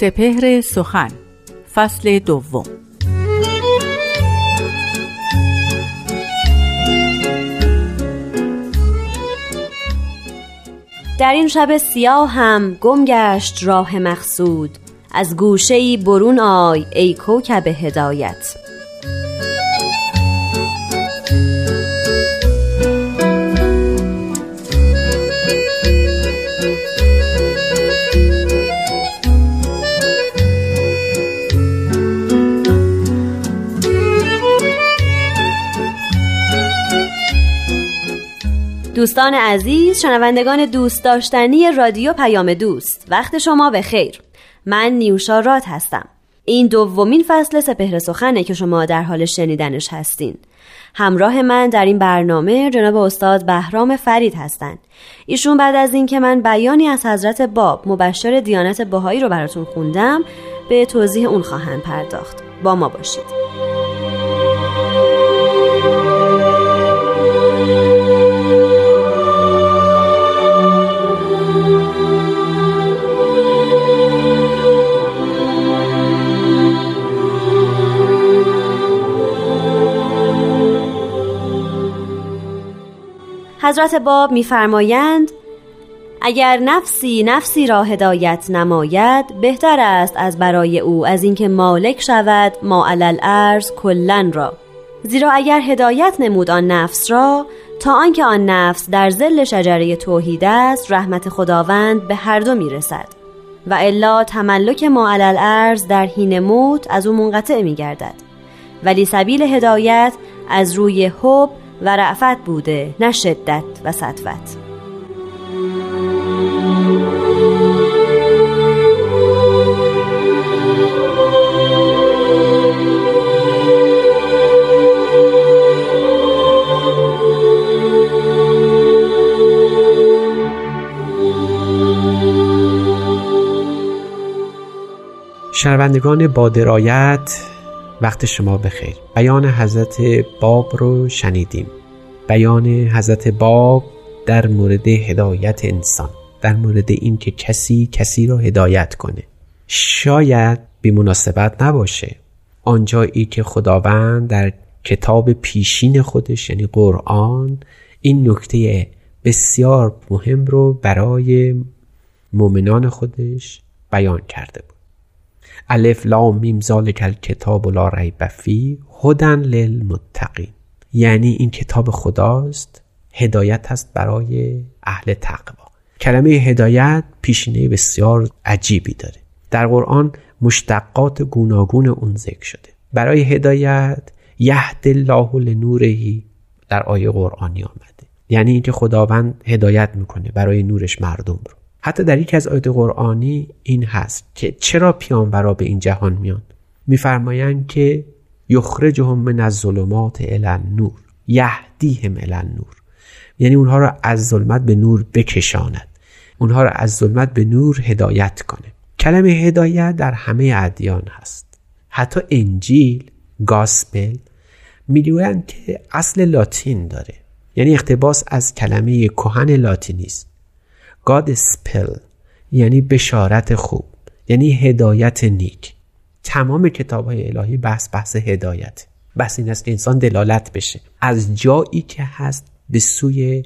سپهر سخن فصل دوم. در این شب سیاه هم گم گشت راه مقصود از گوشه برون آی ای کوکب هدایت. دوستان عزیز شنوندگان دوست داشتنی رادیو پیام دوست. وقت شما به خیر. من نیوشا رات هستم. این دومین فصل سپهر سخنه که شما در حال شنیدنش هستین. همراه من در این برنامه جناب استاد بهرام فرید هستند ایشون بعد از اینکه من بیانی از حضرت باب مبشر دیانت باهایی رو براتون خوندم به توضیح اون خواهند پرداخت. با ما باشید. حضرت باب میفرمایند اگر نفسی نفسی را هدایت نماید بهتر است از برای او از اینکه مالک شود ما علل ارز کلن را. زیرا اگر هدایت نمود آن نفس را تا آنکه آن نفس در زل شجره توحید است رحمت خداوند به هر دو می‌رسد. و الا تملک ما علل ارز در حین موت از او منقطع میگردد. ولی سبیل هدایت از روی حب و رعفت بوده نه شدت و سطوت. شنوندگان با درایت وقت شما بخیر. بیان حضرت باب رو شنیدیم. بیان حضرت باب در مورد هدایت انسان در مورد این که کسی کسی رو هدایت کنه. شاید بی مناسبت نباشه آنجایی که خداوند در کتاب پیشین خودش یعنی قرآن این نکته بسیار مهم رو برای مؤمنان خودش بیان کرده بود. الف لام میم ذالک الکتاب لا ریب فی هدن للمتقین. یعنی این کتاب خداست هدایت هست برای اهل تقوا. کلمه هدایت پیشینه بسیار عجیبی داره. در قرآن مشتقات گوناگون اون ذکر شده. برای هدایت یهد الله لنورهی در آیه قرآنی آمده. یعنی اینکه خداوند هدایت می‌کنه برای نورش مردم رو. حتی در یکی از آیات قرآنی این هست که چرا پیامبرا به این جهان میان؟ میفرمایند که یخرجهم من الظلمات الی النور یهدیهم الی النور. یعنی اونها را از ظلمت به نور بکشاند. اونها را از ظلمت به نور هدایت کنه. کلمه هدایت در همه ادیان هست. حتی انجیل گاسپل می‌گویند که اصل لاتین داره. یعنی اقتباس از کلمه کهن لاتینی است گاد سپل یعنی بشارت خوب یعنی هدایت نیک. تمام کتاب های الهی بحث بحث هدایت. بحث این است که انسان دلالت بشه. از جایی که هست به سوی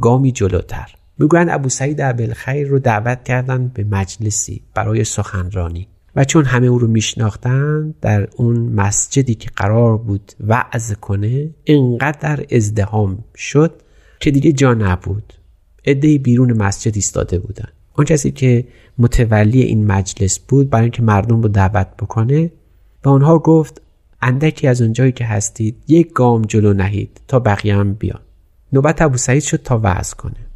گامی جلوتر. می‌گویند ابو سعید ابوالخیر رو دعوت کردن به مجلسی برای سخنرانی. و چون همه او رو میشناختند در اون مسجدی که قرار بود وعظ کنه انقدر ازدهام شد که دیگه جا نبود. عدهای بیرون مسجد ایستاده بودن. اون کسی که متولی این مجلس بود برای اینکه مردم رو دعوت بکنه به آنها گفت اندکی از اونجایی که هستید یک گام جلو نهید تا بقیه هم بیان. نوبت ابو سعید شد تا وعظ کنه.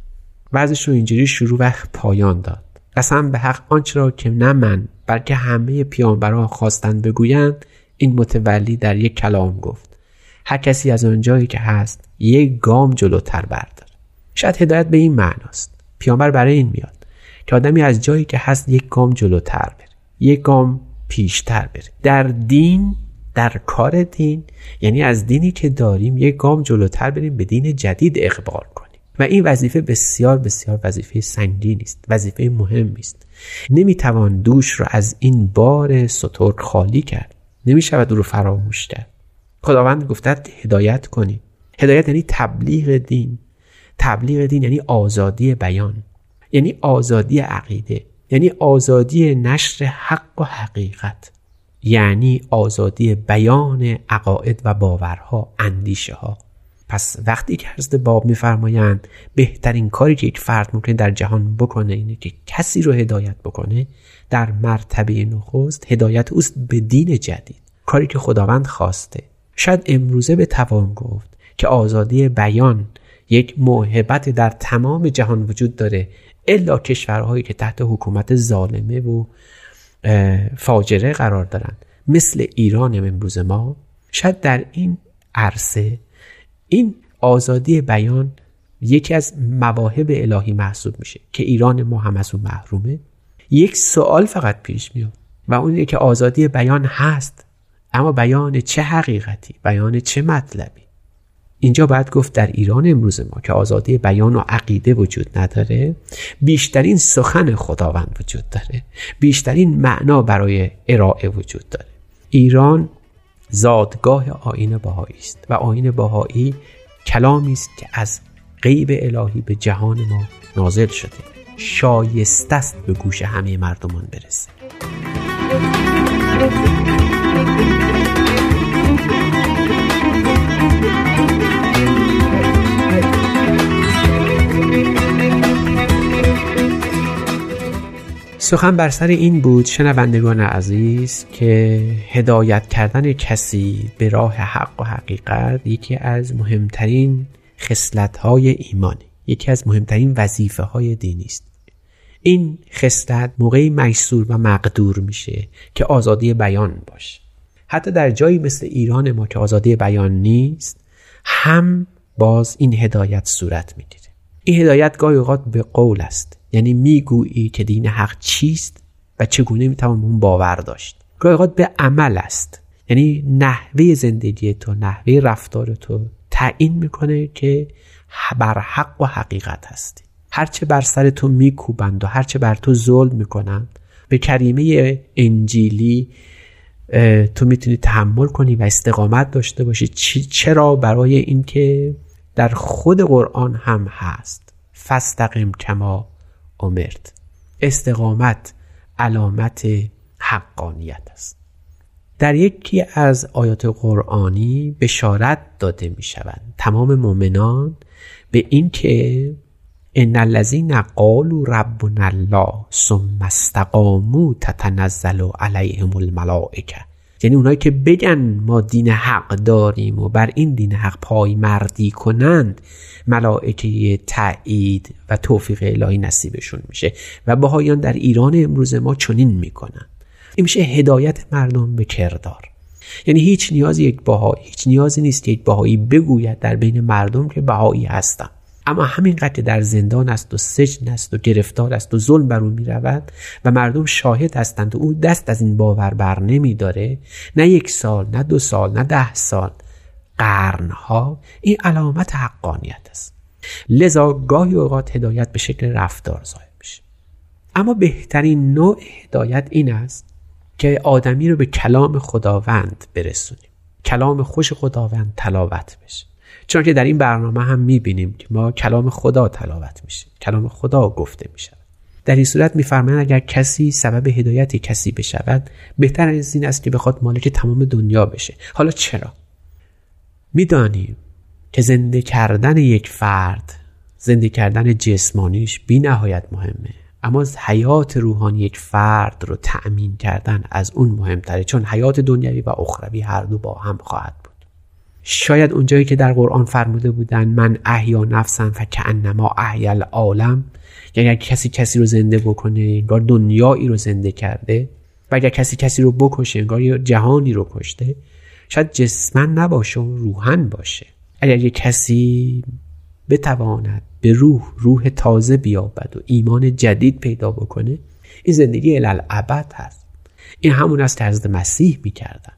وعظش رو اینجوری شروع و پایان داد. قسم به حق آنچه را که نه من بلکه همه پیانبران خواستند بگویند این متولی در یک کلام گفت. هر کسی از آنجایی که هست یک گام جلوتر بردار. شاید هدایت به این معناست. پیامبر برای این میاد که آدمی از جایی که هست یک گام جلوتر بره یک گام پیشتر بره. در دین در کار دین یعنی از دینی که داریم یک گام جلوتر بریم به دین جدید اقبال کنیم. و این وظیفه بسیار بسیار وظیفه سنگینی است وظیفه مهمی است نمی‌توان دوش را از این بار سترگ خالی کرد. نمی‌شود او رو فراموش کرد. خداوند گفته هدایت کنی. هدایت یعنی تبلیغ دین. تبلیغ دین یعنی آزادی بیان یعنی آزادی عقیده یعنی آزادی نشر حق و حقیقت یعنی آزادی بیان عقاید و باورها اندیشه ها پس وقتی که حضرت باب میفرمایند بهترین کاری که یک فرد ممکن در جهان بکنه اینه که کسی رو هدایت بکنه در مرتبه نخست هدایت اوست به دین جدید. کاری که خداوند خواسته. شاید امروزه به توان گفت که آزادی بیان یک موهبت در تمام جهان وجود داره الا کشورهایی که تحت حکومت ظالمه و فاجره قرار دارن مثل ایران امروز ما شاید در این عرصه این آزادی بیان یکی از مواهب الهی محسوب میشه که ایران ما هم از اون محرومه. یک سوال فقط پیش میاد و اون که آزادی بیان هست اما بیان چه حقیقتی؟ بیان چه مطلبی؟ اینجا باید گفت در ایران امروز ما که آزادی بیان و عقیده وجود نداره بیشترین سخن خداوند وجود داره بیشترین معنا برای ارائه وجود داره. ایران زادگاه آین باهایی است و آین باهایی کلامی است که از غیب الهی به جهان ما نازل شده. شایسته است به گوش همه مردمان برسه. سخن بر سر این بود شنوندگان عزیز که هدایت کردن کسی به راه حق و حقیقت یکی از مهمترین خصلت های ایمانی یکی از مهمترین وظیفه های دینی است. این خصلت موقعی میسور و مقدور میشه که آزادی بیان باشه. حتی در جایی مثل ایران ما که آزادی بیان نیست هم باز این هدایت صورت می‌گیره. این هدایت گاهی اوقات به قول است. یعنی می‌گویی که دین حق چیست و چگونه می‌توان اون باور داشت. گاهی اوقات به عمل است. یعنی نحوه زندگی تو نحوه رفتار تو تعیین می‌کنه که بر حق و حقیقت هستی. هرچه بر سر تو میکوبند و هرچه بر تو ظلم می‌کنند به کریمه انجیلی تو می‌تونی تحمل کنی و استقامت داشته باشی. چرا؟ برای اینکه در خود قرآن هم هست. فستقیم کما امرد استقامت علامت حقانیت است. در یکی از آیات قرآنی بشارت داده می شوند تمام مؤمنان به اینکه ان الذین قالوا ربنا الله ثم استقاموا تتنزل علیهم الملائکه. یعنی اونایی که بگن ما دین حق داریم و بر این دین حق پای مردی کنند ملائکه تایید و توفیق الهی نصیبشون میشه و بهایان در ایران امروز ما چنین می‌کنن. این میشه هدایت مردم به کردار. یعنی هیچ نیازی یک بهایی هیچ نیازی نیست که یک بهایی بگوید در بین مردم که بهایی هستم اما همینقدر که در زندان است و سجن است و گرفتار است و ظلم بر او می رود و مردم شاهد هستند و او دست از این باور بر نمی داره. نه یک سال نه دو سال نه ده سال. قرنها این علامت حقانیت است. لذا گاهی اوقات هدایت به شکل رفتار ظاهر میشه. اما بهترین نوع هدایت این است که آدمی رو به کلام خداوند برسونیم. کلام خوش خداوند تلاوت بشه. چون که در این برنامه هم می‌بینیم که ما کلام خدا تلاوت میشه کلام خدا گفته میشه. در این صورت میفرمایند اگر کسی سبب هدایت کسی بشود بهتر از این است که بخواد مالک تمام دنیا بشه. حالا چرا؟ می‌دانیم که زنده کردن یک فرد زنده کردن جسمانیش بی نهایت مهمه. اما حیات روحانی یک فرد رو تأمین کردن از اون مهمتره چون حیات دنیوی و اخروی هر دو با هم خواهد شاید اونجایی که در قرآن فرموده بودن من احیا نفسم فکعنما احیا العالم یعنی اگر کسی کسی رو زنده بکنه انگار دنیایی رو زنده کرده و اگر کسی کسی رو بکشه انگار جهانی رو کشته شاید جسمن نباشه و روحن باشه. اگر یک کسی بتواند به روح روح تازه بیابد و ایمان جدید پیدا بکنه این زندگی الالعبد هست. این همون است که حضرت مسیح می‌کردن.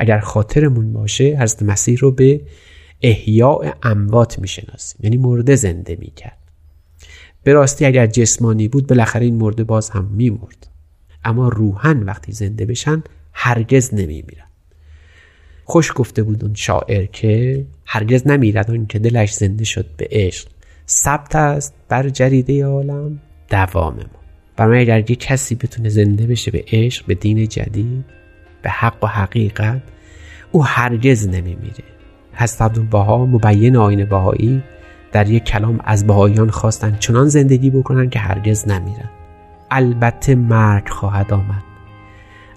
اگر خاطرمون باشه حضرت مسیح رو به احیاء اموات می‌شناسیم. یعنی مرده زنده می‌کرد. به راستی اگر جسمانی بود بالاخره این مرده باز هم میمرد. اما روحن وقتی زنده بشن هرگز نمیمیرن. خوش گفته بود اون شاعر که هرگز نمیرد اون که دلش زنده شد به عشق. ثبت است بر جریده عالم دوام ما. برای اگر یه کسی بتونه زنده بشه به عشق به دین جدید به حق و حقیقت او هرگز نمیمیره. هست عبدالبها مبین آین بهایی در یک کلام از بهاییان خواستن چنان زندگی بکنن که هرگز نمیرن. البته مرگ خواهد آمد.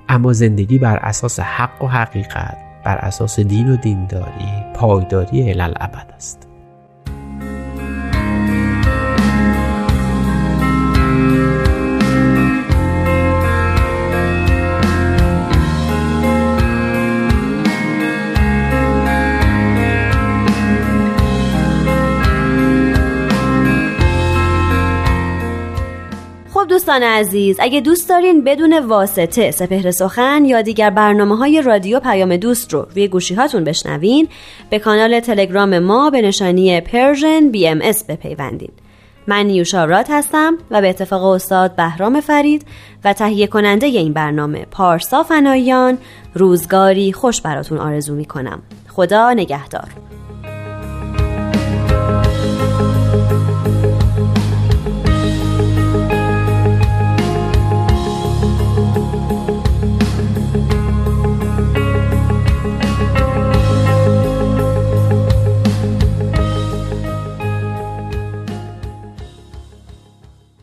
اما زندگی بر اساس حق و حقیقت بر اساس دین و دینداری پایداری الالعبد است. دوستان عزیز اگه دوست دارین بدون واسطه سپهر سخن یا دیگر برنامه های رادیو پیام دوست رو روی گوشی هاتون بشنوین به کانال تلگرام ما به نشانی Persian BMS بپیوندین. من نیوشا هستم و به اتفاق استاد بهرام فرید و تهیه کننده این برنامه پارسا فنایان روزگاری خوش براتون آرزو می کنم خدا نگهدار.